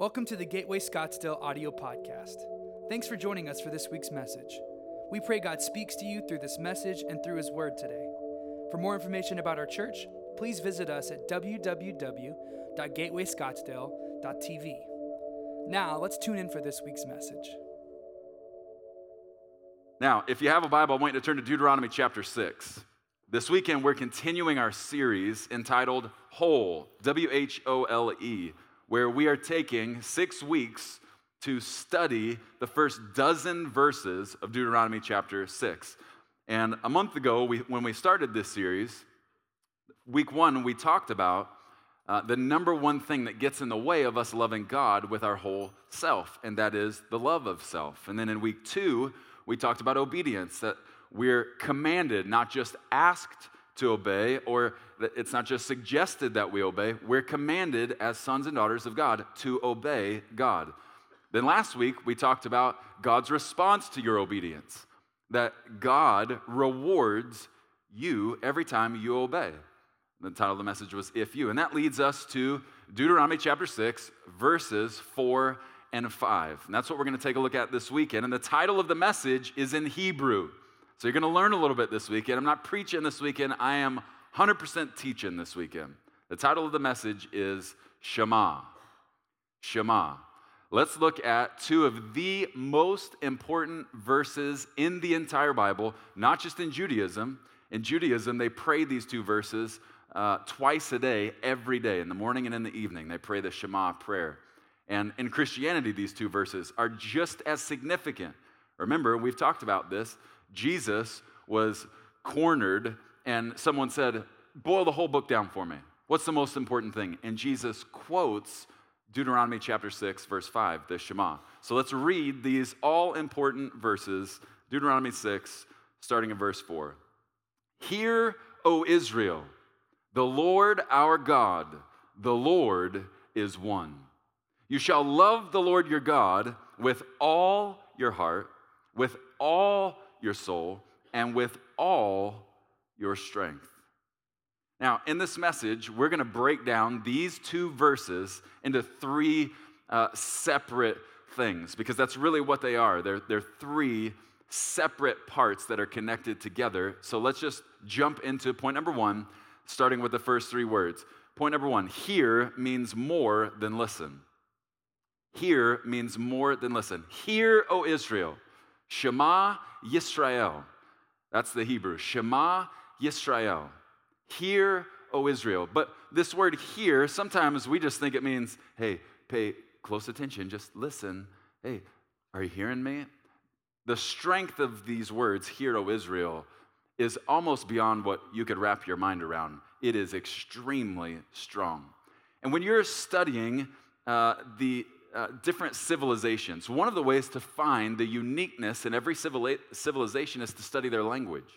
Welcome to the Gateway Scottsdale audio podcast. Thanks for joining us for this week's message. We pray God speaks to you through this message and through His Word today. For more information about our church, please visit us at www.gatewayscottsdale.tv. Now, let's tune in for this week's message. Now, if you have a Bible, I want you to turn to Deuteronomy chapter 6. This weekend, we're continuing our series entitled Whole, W H O L E, where we are taking six weeks to study the first dozen verses of Deuteronomy chapter 6. And a month ago, we, when we started this series, week one, we talked about uh, the number one thing that gets in the way of us loving God with our whole self, and that is the love of self. And then in week two, we talked about obedience, that we're commanded, not just asked to obey, or it's not just suggested that we obey, we're commanded as sons and daughters of God to obey God. Then last week, we talked about God's response to your obedience, that God rewards you every time you obey. The title of the message was If You. And that leads us to Deuteronomy chapter 6, verses 4 and 5. And that's what we're going to take a look at this weekend. And the title of the message is in Hebrew. So you're going to learn a little bit this weekend. I'm not preaching this weekend, I am 100% teaching this weekend. The title of the message is Shema. Shema. Let's look at two of the most important verses in the entire Bible, not just in Judaism. In Judaism, they pray these two verses uh, twice a day, every day, in the morning and in the evening. They pray the Shema prayer. And in Christianity, these two verses are just as significant. Remember, we've talked about this. Jesus was cornered, and someone said, Boil the whole book down for me. What's the most important thing? And Jesus quotes Deuteronomy chapter 6, verse 5, the Shema. So let's read these all important verses, Deuteronomy 6, starting in verse 4. Hear, O Israel, the Lord our God, the Lord is one. You shall love the Lord your God with all your heart, with all your soul, and with all your strength. Now, in this message, we're going to break down these two verses into three uh, separate things because that's really what they are. They're, they're three separate parts that are connected together. So let's just jump into point number one, starting with the first three words. Point number one hear means more than listen. Hear means more than listen. Hear, O Israel. Shema Yisrael. That's the Hebrew. Shema Yisrael. Hear, O Israel. But this word hear, sometimes we just think it means, hey, pay close attention, just listen. Hey, are you hearing me? The strength of these words, hear, O Israel, is almost beyond what you could wrap your mind around. It is extremely strong. And when you're studying uh, the uh, different civilizations. One of the ways to find the uniqueness in every civilization is to study their language.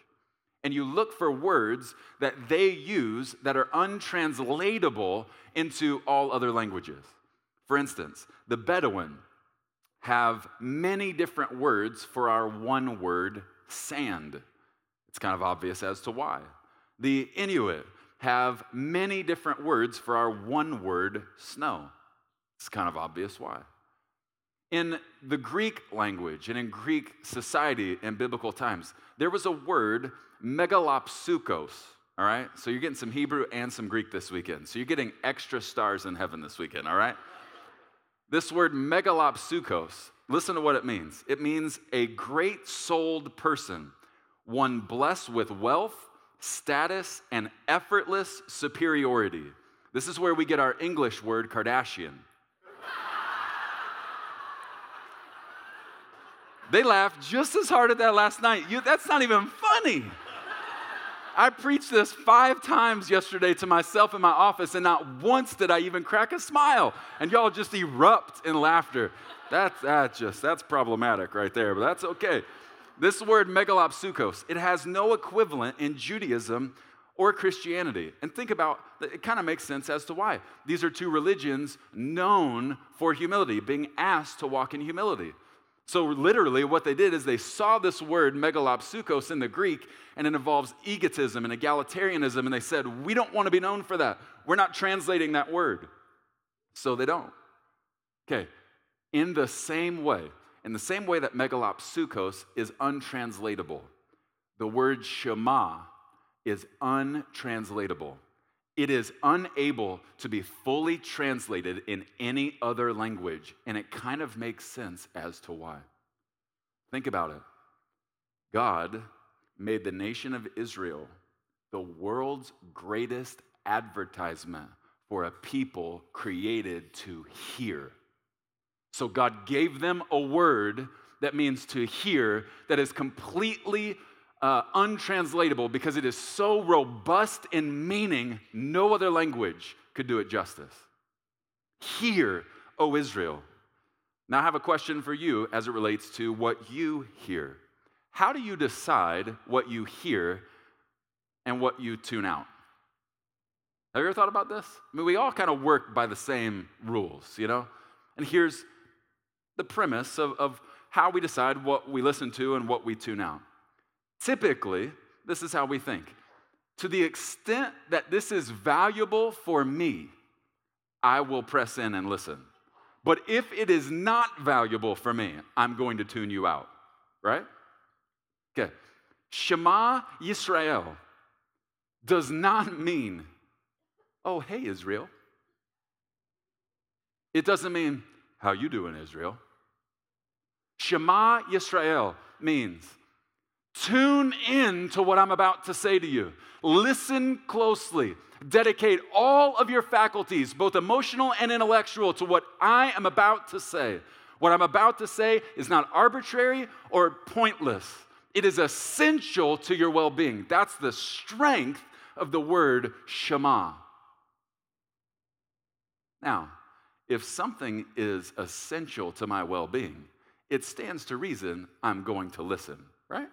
And you look for words that they use that are untranslatable into all other languages. For instance, the Bedouin have many different words for our one word, sand. It's kind of obvious as to why. The Inuit have many different words for our one word, snow. It's kind of obvious why. In the Greek language and in Greek society in biblical times, there was a word, megalopsukos. All right? So you're getting some Hebrew and some Greek this weekend. So you're getting extra stars in heaven this weekend, all right? This word megalopsukos, listen to what it means. It means a great souled person, one blessed with wealth, status, and effortless superiority. This is where we get our English word Kardashian. They laughed just as hard at that last night. You, that's not even funny. I preached this five times yesterday to myself in my office, and not once did I even crack a smile. And y'all just erupt in laughter. That's that just that's problematic right there, but that's okay. This word megalopsukos, it has no equivalent in Judaism or Christianity. And think about it kind of makes sense as to why. These are two religions known for humility, being asked to walk in humility. So, literally, what they did is they saw this word megalopsukos in the Greek, and it involves egotism and egalitarianism, and they said, We don't want to be known for that. We're not translating that word. So they don't. Okay, in the same way, in the same way that megalopsukos is untranslatable, the word Shema is untranslatable. It is unable to be fully translated in any other language, and it kind of makes sense as to why. Think about it. God made the nation of Israel the world's greatest advertisement for a people created to hear. So God gave them a word that means to hear that is completely uh, untranslatable because it is so robust in meaning, no other language could do it justice. Hear, O Israel. Now, I have a question for you as it relates to what you hear. How do you decide what you hear and what you tune out? Have you ever thought about this? I mean, we all kind of work by the same rules, you know? And here's the premise of, of how we decide what we listen to and what we tune out. Typically, this is how we think. To the extent that this is valuable for me, I will press in and listen. But if it is not valuable for me, I'm going to tune you out, right? Okay. Shema Yisrael does not mean, oh, hey, Israel. It doesn't mean, how you doing, Israel? Shema Yisrael means, Tune in to what I'm about to say to you. Listen closely. Dedicate all of your faculties, both emotional and intellectual, to what I am about to say. What I'm about to say is not arbitrary or pointless, it is essential to your well being. That's the strength of the word Shema. Now, if something is essential to my well being, it stands to reason I'm going to listen, right?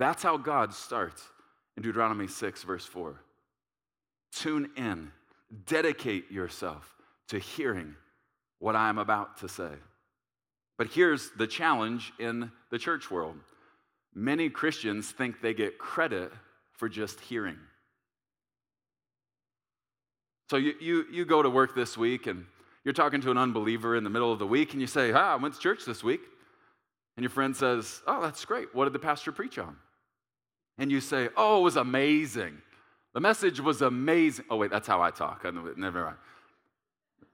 That's how God starts in Deuteronomy 6, verse 4. Tune in, dedicate yourself to hearing what I am about to say. But here's the challenge in the church world many Christians think they get credit for just hearing. So you, you, you go to work this week and you're talking to an unbeliever in the middle of the week and you say, Ah, I went to church this week. And your friend says, Oh, that's great. What did the pastor preach on? And you say, Oh, it was amazing. The message was amazing. Oh, wait, that's how I talk. I never mind.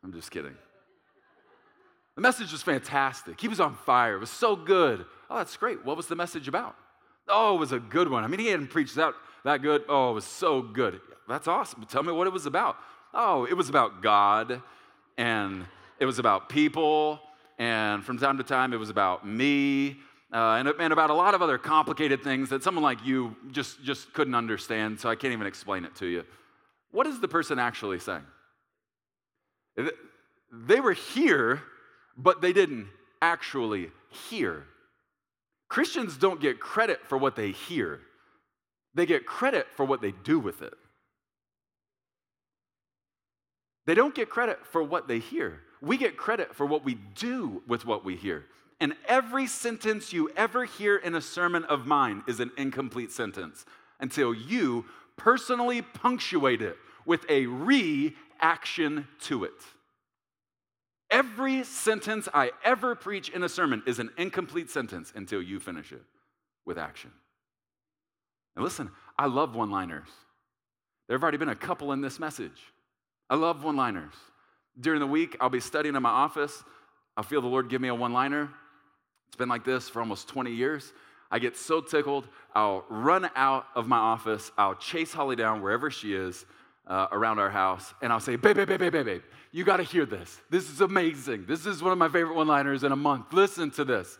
I'm just kidding. The message was fantastic. He was on fire. It was so good. Oh, that's great. What was the message about? Oh, it was a good one. I mean, he hadn't preached that, that good. Oh, it was so good. That's awesome. Tell me what it was about. Oh, it was about God, and it was about people, and from time to time, it was about me, uh, and, and, about a lot of other complicated things that someone like you just, just couldn't understand, so I can't even explain it to you. What is the person actually saying? They were here, but they didn't actually hear. Christians don't get credit for what they hear, they get credit for what they do with it. They don't get credit for what they hear. We get credit for what we do with what we hear. And every sentence you ever hear in a sermon of mine is an incomplete sentence until you personally punctuate it with a reaction to it. Every sentence I ever preach in a sermon is an incomplete sentence until you finish it with action. And listen, I love one liners. There have already been a couple in this message. I love one liners. During the week, I'll be studying in my office. I'll feel the Lord give me a one liner. It's been like this for almost 20 years. I get so tickled, I'll run out of my office, I'll chase Holly down wherever she is uh, around our house, and I'll say, Babe, babe, babe, babe, babe, babe, you gotta hear this. This is amazing. This is one of my favorite one liners in a month. Listen to this.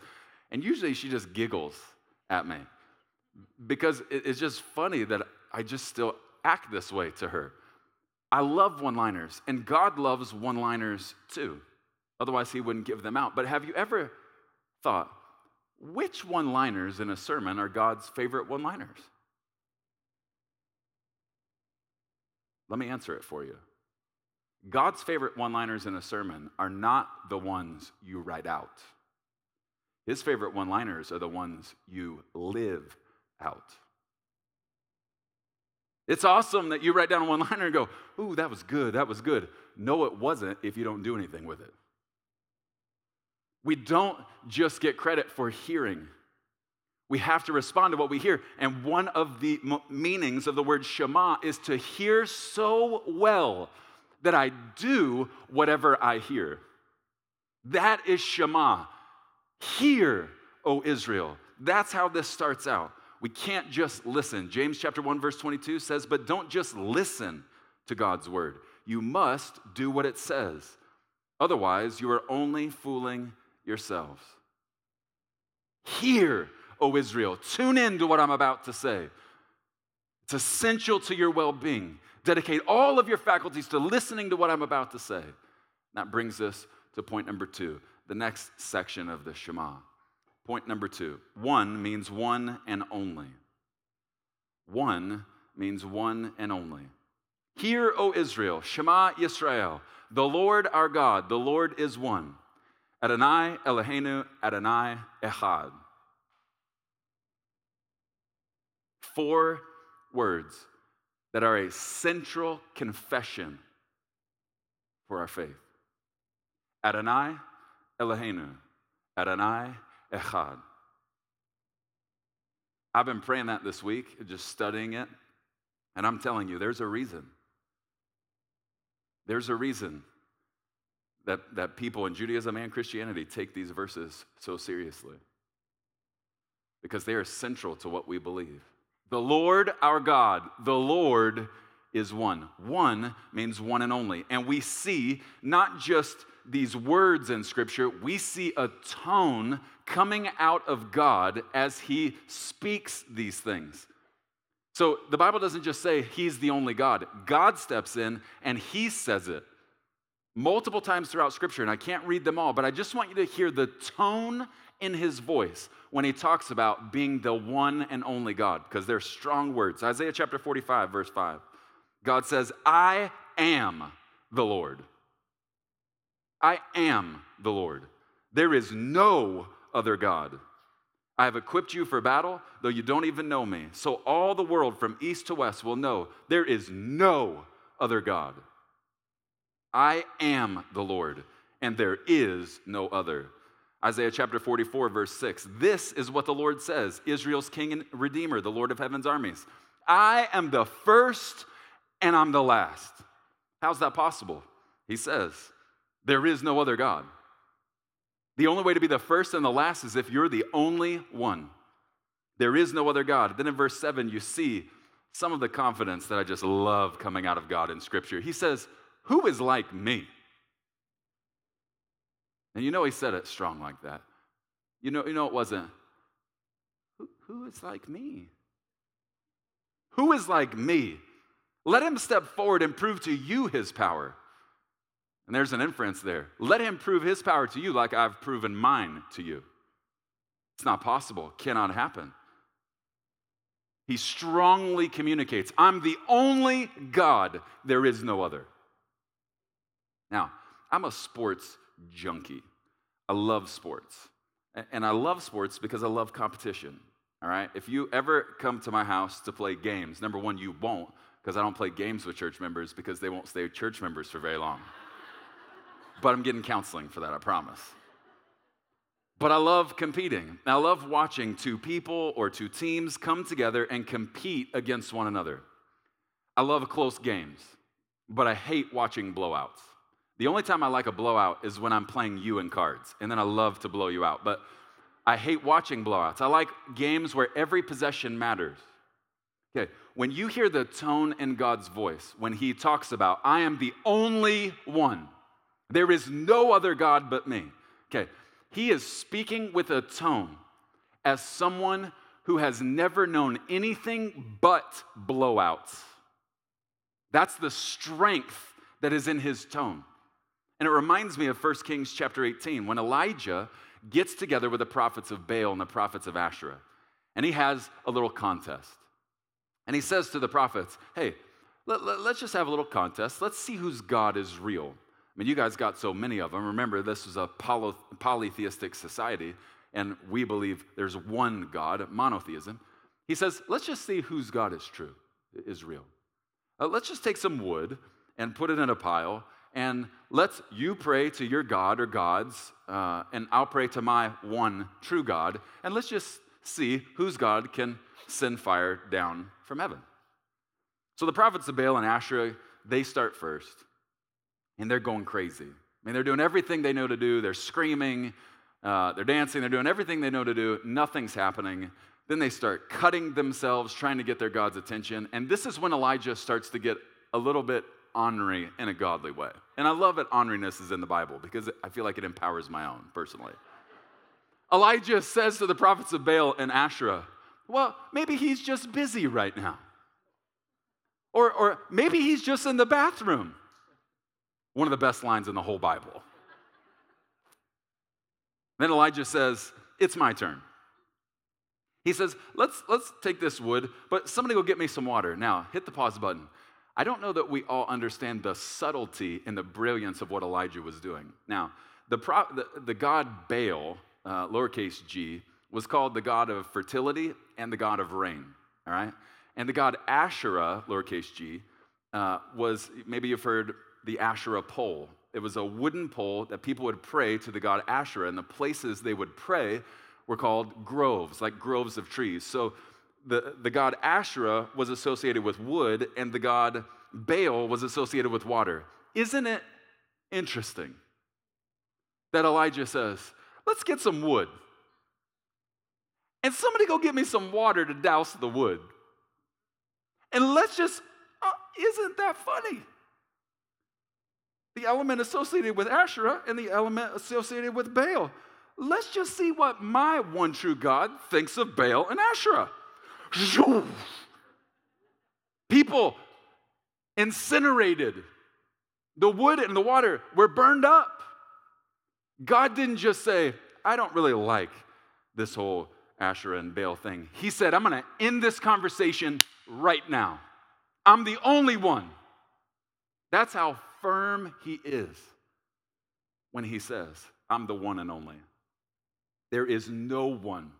And usually she just giggles at me because it's just funny that I just still act this way to her. I love one liners, and God loves one liners too. Otherwise, He wouldn't give them out. But have you ever thought which one liners in a sermon are God's favorite one liners? Let me answer it for you. God's favorite one liners in a sermon are not the ones you write out. His favorite one liners are the ones you live out. It's awesome that you write down a one liner and go, Ooh, that was good, that was good. No, it wasn't if you don't do anything with it. We don't just get credit for hearing. We have to respond to what we hear. And one of the meanings of the word Shema is to hear so well that I do whatever I hear. That is Shema. Hear, O Israel. That's how this starts out. We can't just listen. James chapter 1 verse 22 says, "But don't just listen to God's word. You must do what it says. Otherwise, you are only fooling yourselves." Hear, O Israel. Tune in to what I'm about to say. It's essential to your well-being. Dedicate all of your faculties to listening to what I'm about to say. That brings us to point number 2, the next section of the Shema. Point number two one means one and only. One means one and only. Hear, O Israel, Shema Yisrael, the Lord our God, the Lord is one. Adonai Eloheinu, Adonai Echad. Four words that are a central confession for our faith. Adonai Eloheinu, Adonai echad. I've been praying that this week, just studying it, and I'm telling you, there's a reason. There's a reason that, that people in Judaism and Christianity take these verses so seriously. Because they are central to what we believe. The Lord our God, the Lord is one. One means one and only. And we see not just these words in Scripture, we see a tone coming out of God as He speaks these things. So the Bible doesn't just say He's the only God, God steps in and He says it multiple times throughout Scripture. And I can't read them all, but I just want you to hear the tone in His voice when He talks about being the one and only God, because they're strong words. Isaiah chapter 45, verse 5. God says, I am the Lord. I am the Lord. There is no other God. I have equipped you for battle, though you don't even know me. So all the world from east to west will know there is no other God. I am the Lord, and there is no other. Isaiah chapter 44, verse 6. This is what the Lord says Israel's King and Redeemer, the Lord of heaven's armies. I am the first and I'm the last. How's that possible? He says, there is no other God. The only way to be the first and the last is if you're the only one. There is no other God. Then in verse 7, you see some of the confidence that I just love coming out of God in Scripture. He says, Who is like me? And you know, he said it strong like that. You know, you know it wasn't, who, who is like me? Who is like me? Let him step forward and prove to you his power. And there's an inference there. Let him prove his power to you like I've proven mine to you. It's not possible, cannot happen. He strongly communicates I'm the only God, there is no other. Now, I'm a sports junkie. I love sports. And I love sports because I love competition. All right? If you ever come to my house to play games, number one, you won't, because I don't play games with church members because they won't stay church members for very long but I'm getting counseling for that, I promise. But I love competing. I love watching two people or two teams come together and compete against one another. I love close games, but I hate watching blowouts. The only time I like a blowout is when I'm playing you in cards, and then I love to blow you out. But I hate watching blowouts. I like games where every possession matters. Okay, when you hear the tone in God's voice, when He talks about, I am the only one, there is no other God but me. Okay, he is speaking with a tone as someone who has never known anything but blowouts. That's the strength that is in his tone. And it reminds me of 1 Kings chapter 18 when Elijah gets together with the prophets of Baal and the prophets of Asherah. And he has a little contest. And he says to the prophets, Hey, let, us let, just have a little contest. Let's see whose God is real. I mean, you guys got so many of them. Remember, this was a poly- polytheistic society, and we believe there's one God, monotheism. He says, let's just see whose God is true, is real. Uh, let's just take some wood and put it in a pile, and let's you pray to your God or gods, uh, and I'll pray to my one true God, and let's just see whose God can send fire down from heaven. So the prophets of Baal and Asherah, they start first, and they're going crazy. I mean, they're doing everything they know to do. They're screaming, uh, they're dancing, they're doing everything they know to do. Nothing's happening. Then they start cutting themselves, trying to get their God's attention. And this is when Elijah starts to get a little bit ornery in a godly way. And I love that orneriness is in the Bible because I feel like it empowers my own personally. Elijah says to the prophets of Baal and Asherah, well, maybe he's just busy right now. Or, or maybe he's just in the bathroom. One of the best lines in the whole Bible. Then Elijah says, It's my turn. He says, let's, let's take this wood, but somebody go get me some water. Now, hit the pause button. I don't know that we all understand the subtlety and the brilliance of what Elijah was doing. Now, the, pro, the, the god Baal, uh, lowercase g, was called the god of fertility and the god of rain, all right? And the god Asherah, lowercase g, uh, was maybe you've heard the Asherah pole. It was a wooden pole that people would pray to the god Asherah, and the places they would pray were called groves, like groves of trees. So the, the god Asherah was associated with wood, and the god Baal was associated with water. Isn't it interesting that Elijah says, Let's get some wood. And somebody go get me some water to douse the wood. And let's just, uh, isn't that funny? The element associated with Asherah and the element associated with Baal. Let's just see what my one true God thinks of Baal and Asherah. People incinerated. The wood and the water were burned up. God didn't just say, I don't really like this whole Asherah and Baal thing. He said, I'm going to end this conversation right now. I'm the only one. That's how firm he is when he says, I'm the one and only. There is no one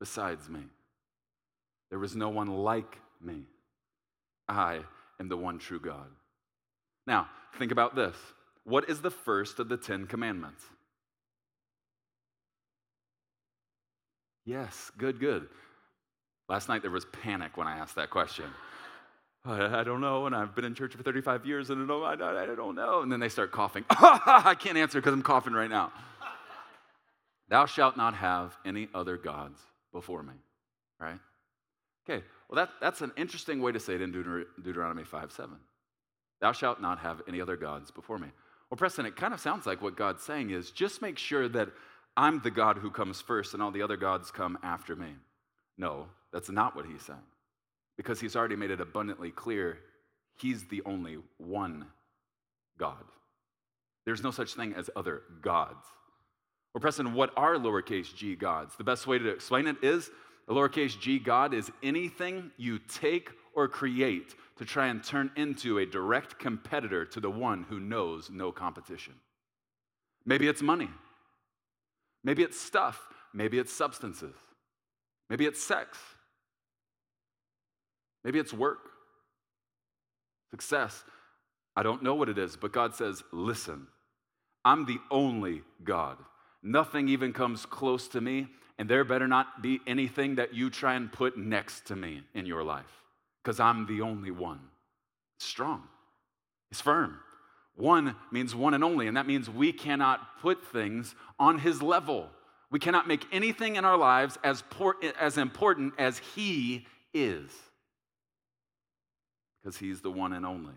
besides me. There is no one like me. I am the one true God. Now, think about this. What is the first of the Ten Commandments? Yes, good, good. Last night there was panic when I asked that question. I, don't know, and I've been in church for 35 years, and I don't, I don't know. And then they start coughing. I can't answer because I'm coughing right now. Thou shalt not have any other gods before me. Right? Okay, well, that, that's an interesting way to say it in Deuter- Deuteronomy 5 7. Thou shalt not have any other gods before me. Well, Preston, it kind of sounds like what God's saying is just make sure that I'm the God who comes first and all the other gods come after me. No, that's not what he's saying. Because he's already made it abundantly clear he's the only one God. There's no such thing as other gods. Or, Preston, what are lowercase g gods? The best way to explain it is lowercase g God is anything you take or create to try and turn into a direct competitor to the one who knows no competition. Maybe it's money. Maybe it's stuff. Maybe it's substances. Maybe it's sex. Maybe it's work, success. I don't know what it is, but God says, listen, I'm the only God. Nothing even comes close to me, and there better not be anything that you try and put next to me in your life, because I'm the only one. It's strong, it's firm. One means one and only, and that means we cannot put things on his level. We cannot make anything in our lives as, por- as important as he is, because he's the one and only.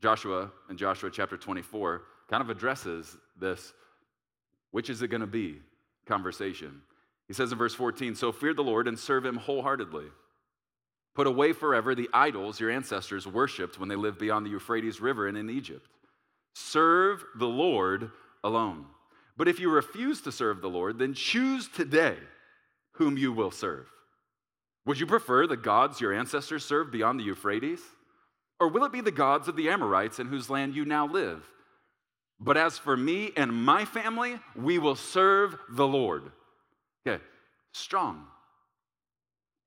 Joshua, in Joshua chapter 24, kind of addresses this which is it going to be? Conversation. He says in verse 14, So fear the Lord and serve him wholeheartedly. Put away forever the idols your ancestors worshiped when they lived beyond the Euphrates River and in Egypt. Serve the Lord alone. But if you refuse to serve the Lord, then choose today whom you will serve. Would you prefer the gods your ancestors served beyond the Euphrates? Or will it be the gods of the Amorites in whose land you now live? But as for me and my family, we will serve the Lord. Okay, strong.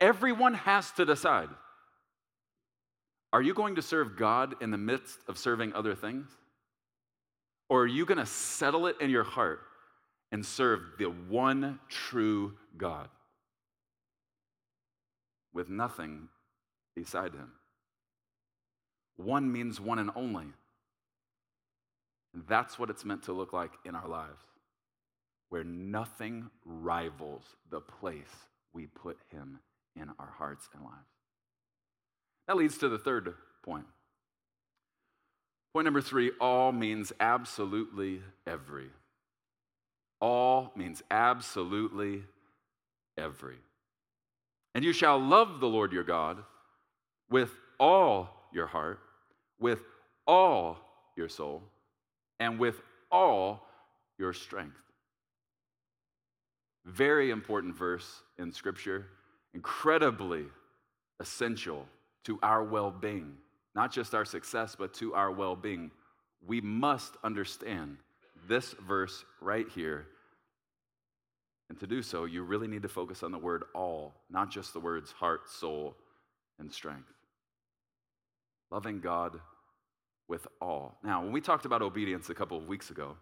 Everyone has to decide are you going to serve God in the midst of serving other things? Or are you going to settle it in your heart and serve the one true God with nothing beside him? One means one and only. That's what it's meant to look like in our lives, where nothing rivals the place we put him in our hearts and lives. That leads to the third point. Point number three all means absolutely every. All means absolutely every. And you shall love the Lord your God with all your heart, with all your soul, and with all your strength. Very important verse in Scripture, incredibly essential to our well being, not just our success, but to our well being. We must understand this verse right here. And to do so, you really need to focus on the word all, not just the words heart, soul, and strength. Loving God with all. Now, when we talked about obedience a couple of weeks ago,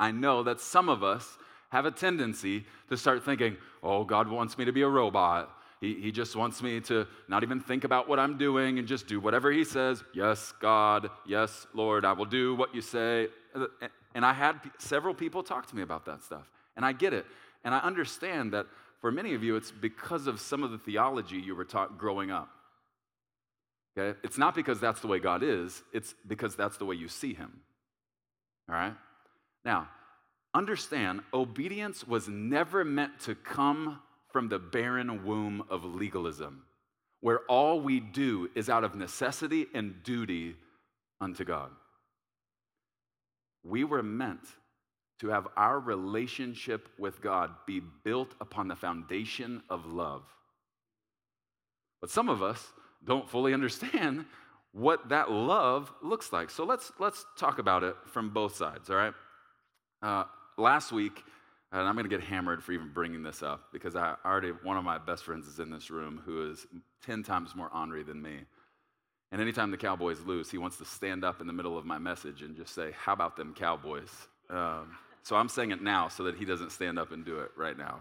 I know that some of us have a tendency to start thinking, oh, God wants me to be a robot. He, he just wants me to not even think about what I'm doing and just do whatever He says. Yes, God. Yes, Lord, I will do what you say. Uh, and I had several people talk to me about that stuff. And I get it. And I understand that for many of you, it's because of some of the theology you were taught growing up. Okay? It's not because that's the way God is, it's because that's the way you see Him. All right? Now, understand obedience was never meant to come from the barren womb of legalism, where all we do is out of necessity and duty unto God. We were meant to have our relationship with God be built upon the foundation of love. But some of us don't fully understand what that love looks like. So let's, let's talk about it from both sides, all right? Uh, last week, and I'm going to get hammered for even bringing this up because I already, one of my best friends is in this room who is 10 times more ornery than me. And anytime the Cowboys lose, he wants to stand up in the middle of my message and just say, How about them Cowboys? Um, so I'm saying it now so that he doesn't stand up and do it right now.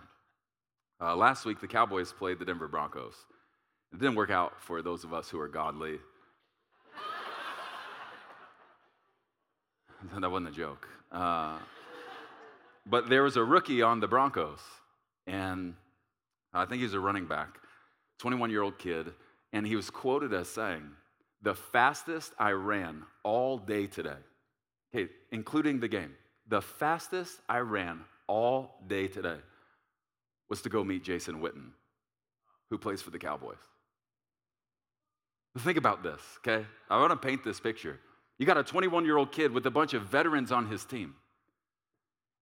Uh, last week, the Cowboys played the Denver Broncos. It didn't work out for those of us who are godly. that wasn't a joke. Uh, but there was a rookie on the Broncos, and I think he's a running back, 21 year old kid, and he was quoted as saying, The fastest I ran all day today, okay, including the game, the fastest I ran all day today was to go meet Jason Witten, who plays for the Cowboys. Think about this, okay? I want to paint this picture. You got a 21 year old kid with a bunch of veterans on his team.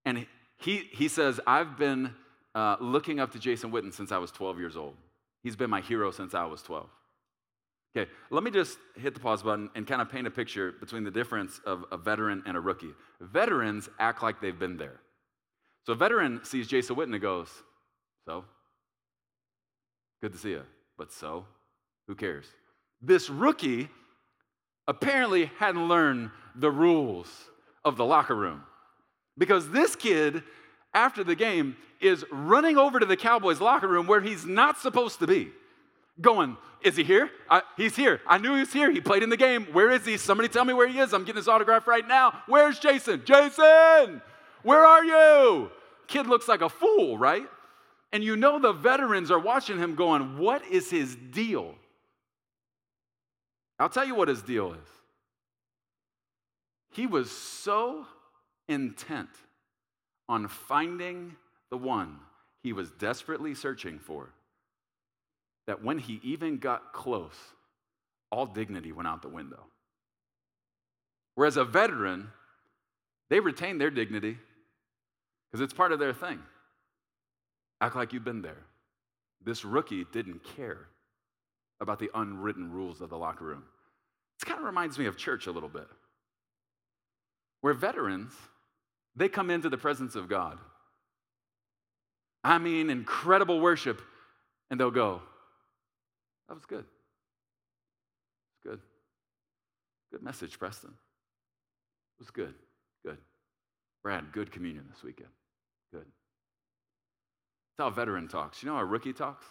And he, he says, I've been uh, looking up to Jason Witten since I was 12 years old. He's been my hero since I was 12. Okay, let me just hit the pause button and kind of paint a picture between the difference of a veteran and a rookie. Veterans act like they've been there. So a veteran sees Jason Witten and goes, So? Good to see you. But so? Who cares? This rookie apparently hadn't learned the rules of the locker room. Because this kid, after the game, is running over to the Cowboys locker room where he's not supposed to be, going, Is he here? I, he's here. I knew he was here. He played in the game. Where is he? Somebody tell me where he is. I'm getting his autograph right now. Where's Jason? Jason, where are you? Kid looks like a fool, right? And you know the veterans are watching him going, What is his deal? I'll tell you what his deal is. He was so intent on finding the one he was desperately searching for that when he even got close, all dignity went out the window. Whereas a veteran, they retain their dignity because it's part of their thing. Act like you've been there. This rookie didn't care about the unwritten rules of the locker room. This kind of reminds me of church a little bit, where veterans, they come into the presence of God. I mean, incredible worship, and they'll go, That was good. Good. Good message, Preston. It was good. Good. Brad, good communion this weekend. Good. That's how a veteran talks. You know how a rookie talks?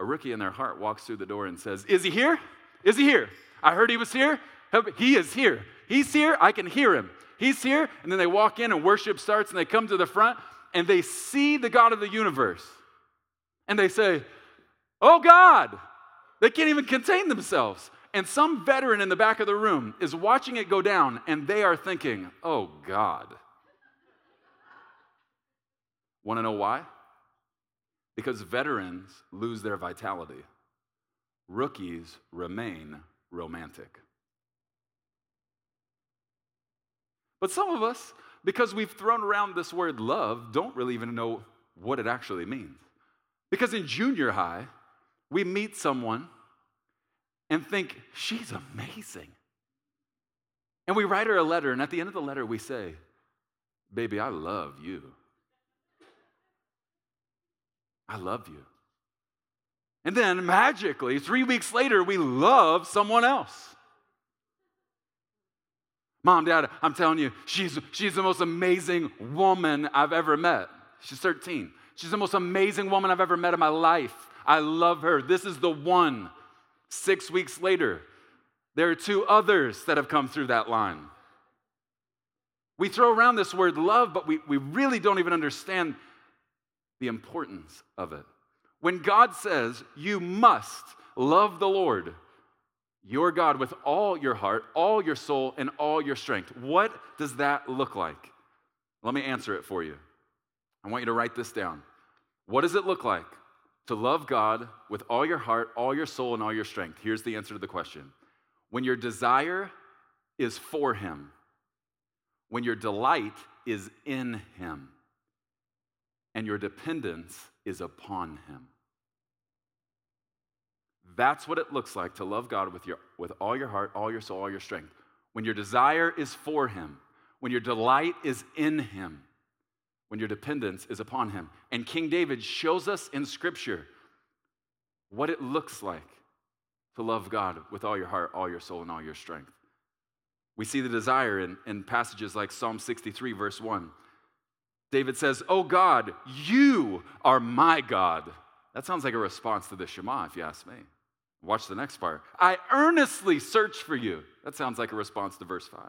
A rookie in their heart walks through the door and says, Is he here? Is he here? I heard he was here. He is here. He's here. I can hear him. He's here. And then they walk in and worship starts and they come to the front and they see the God of the universe. And they say, Oh God. They can't even contain themselves. And some veteran in the back of the room is watching it go down and they are thinking, Oh God. Want to know why? Because veterans lose their vitality, rookies remain romantic. But some of us, because we've thrown around this word love, don't really even know what it actually means. Because in junior high, we meet someone and think, she's amazing. And we write her a letter, and at the end of the letter, we say, Baby, I love you. I love you. And then magically, three weeks later, we love someone else. Mom, Dad, I'm telling you, she's, she's the most amazing woman I've ever met. She's 13. She's the most amazing woman I've ever met in my life. I love her. This is the one. Six weeks later, there are two others that have come through that line. We throw around this word love, but we, we really don't even understand the importance of it. When God says, You must love the Lord, your God, with all your heart, all your soul, and all your strength, what does that look like? Let me answer it for you. I want you to write this down. What does it look like to love God with all your heart, all your soul, and all your strength? Here's the answer to the question when your desire is for Him, when your delight is in Him and your dependence is upon Him. That's what it looks like to love God with, your, with all your heart, all your soul, all your strength. When your desire is for Him, when your delight is in Him, when your dependence is upon Him. And King David shows us in Scripture what it looks like to love God with all your heart, all your soul, and all your strength. We see the desire in, in passages like Psalm 63, verse 1. David says, Oh God, you are my God. That sounds like a response to the Shema, if you ask me. Watch the next part. I earnestly search for you. That sounds like a response to verse 5.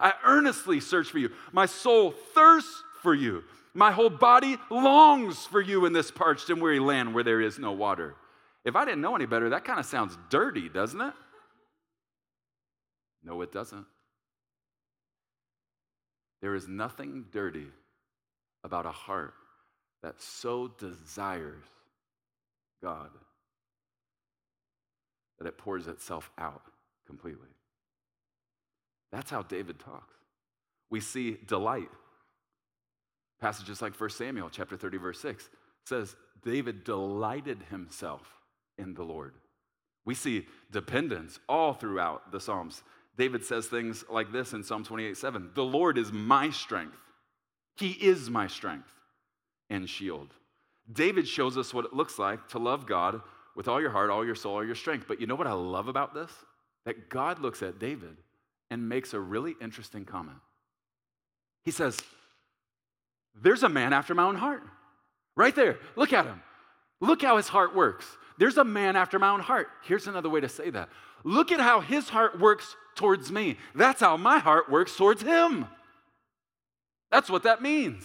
I earnestly search for you. My soul thirsts for you. My whole body longs for you in this parched and weary land where there is no water. If I didn't know any better, that kind of sounds dirty, doesn't it? No, it doesn't. There is nothing dirty about a heart that so desires God that it pours itself out completely. That's how David talks. We see delight. Passages like 1 Samuel chapter 30 verse 6 says David delighted himself in the Lord. We see dependence all throughout the Psalms. David says things like this in Psalm 28 7 The Lord is my strength. He is my strength and shield. David shows us what it looks like to love God with all your heart, all your soul, all your strength. But you know what I love about this? That God looks at David and makes a really interesting comment. He says, There's a man after my own heart. Right there. Look at him. Look how his heart works. There's a man after my own heart. Here's another way to say that. Look at how his heart works towards me. That's how my heart works towards him. That's what that means.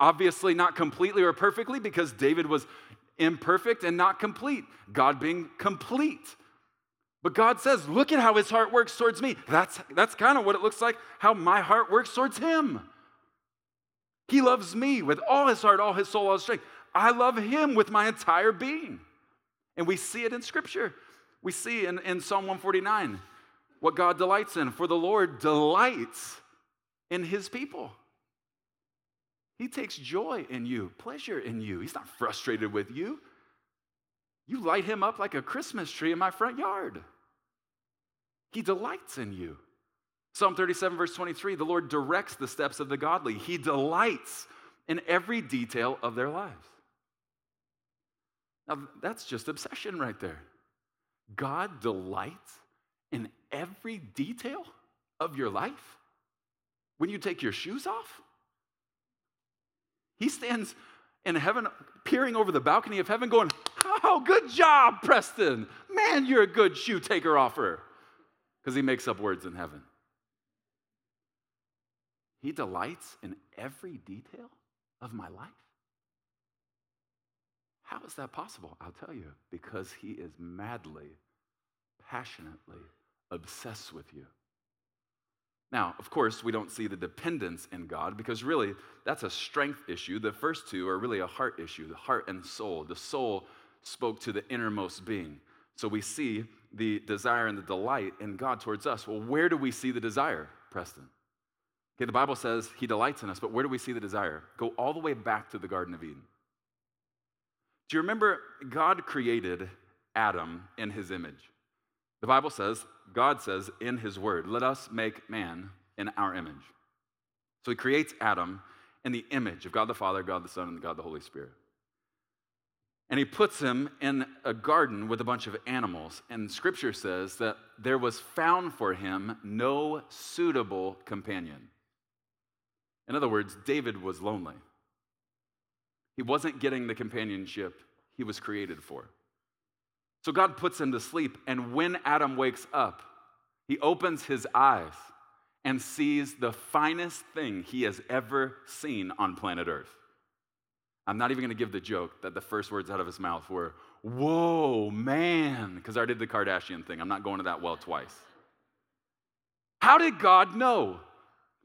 Obviously, not completely or perfectly, because David was imperfect and not complete, God being complete. But God says, Look at how his heart works towards me. That's, that's kind of what it looks like, how my heart works towards him. He loves me with all his heart, all his soul, all his strength. I love him with my entire being. And we see it in Scripture. We see in, in Psalm 149 what God delights in. For the Lord delights in his people. He takes joy in you, pleasure in you. He's not frustrated with you. You light him up like a Christmas tree in my front yard. He delights in you. Psalm 37, verse 23 the Lord directs the steps of the godly, He delights in every detail of their lives. Now, that's just obsession right there. God delights in every detail of your life? When you take your shoes off? He stands in heaven, peering over the balcony of heaven, going, Oh, good job, Preston. Man, you're a good shoe taker offer. Because he makes up words in heaven. He delights in every detail of my life. How is that possible? I'll tell you. Because he is madly, passionately obsessed with you. Now, of course, we don't see the dependence in God because really that's a strength issue. The first two are really a heart issue, the heart and soul. The soul spoke to the innermost being. So we see the desire and the delight in God towards us. Well, where do we see the desire, Preston? Okay, the Bible says he delights in us, but where do we see the desire? Go all the way back to the Garden of Eden. Do you remember God created Adam in his image? The Bible says, God says in his word, let us make man in our image. So he creates Adam in the image of God the Father, God the Son, and God the Holy Spirit. And he puts him in a garden with a bunch of animals. And scripture says that there was found for him no suitable companion. In other words, David was lonely. He wasn't getting the companionship he was created for. So God puts him to sleep, and when Adam wakes up, he opens his eyes and sees the finest thing he has ever seen on planet Earth. I'm not even gonna give the joke that the first words out of his mouth were, Whoa, man, because I did the Kardashian thing. I'm not going to that well twice. How did God know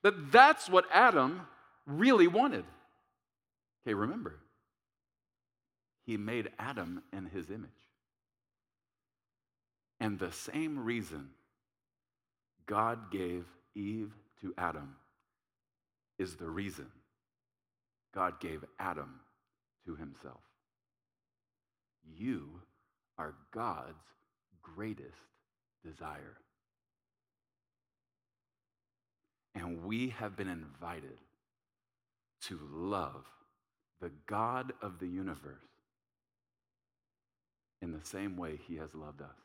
that that's what Adam really wanted? Okay, remember, he made Adam in his image. And the same reason God gave Eve to Adam is the reason God gave Adam to himself. You are God's greatest desire. And we have been invited to love the God of the universe in the same way he has loved us.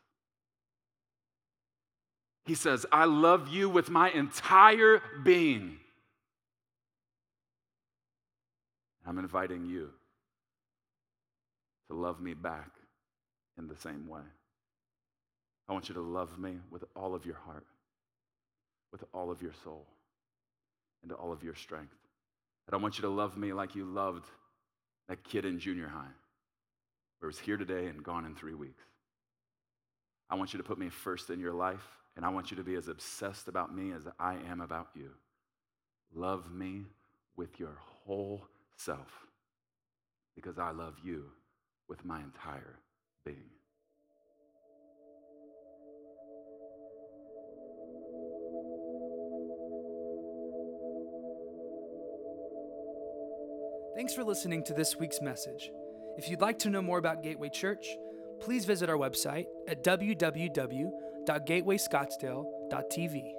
He says, I love you with my entire being. I'm inviting you to love me back in the same way. I want you to love me with all of your heart, with all of your soul, and all of your strength. I want you to love me like you loved that kid in junior high, where was here today and gone in three weeks. I want you to put me first in your life. And I want you to be as obsessed about me as I am about you. Love me with your whole self because I love you with my entire being. Thanks for listening to this week's message. If you'd like to know more about Gateway Church, please visit our website at www www.gatewayscottsdale.tv.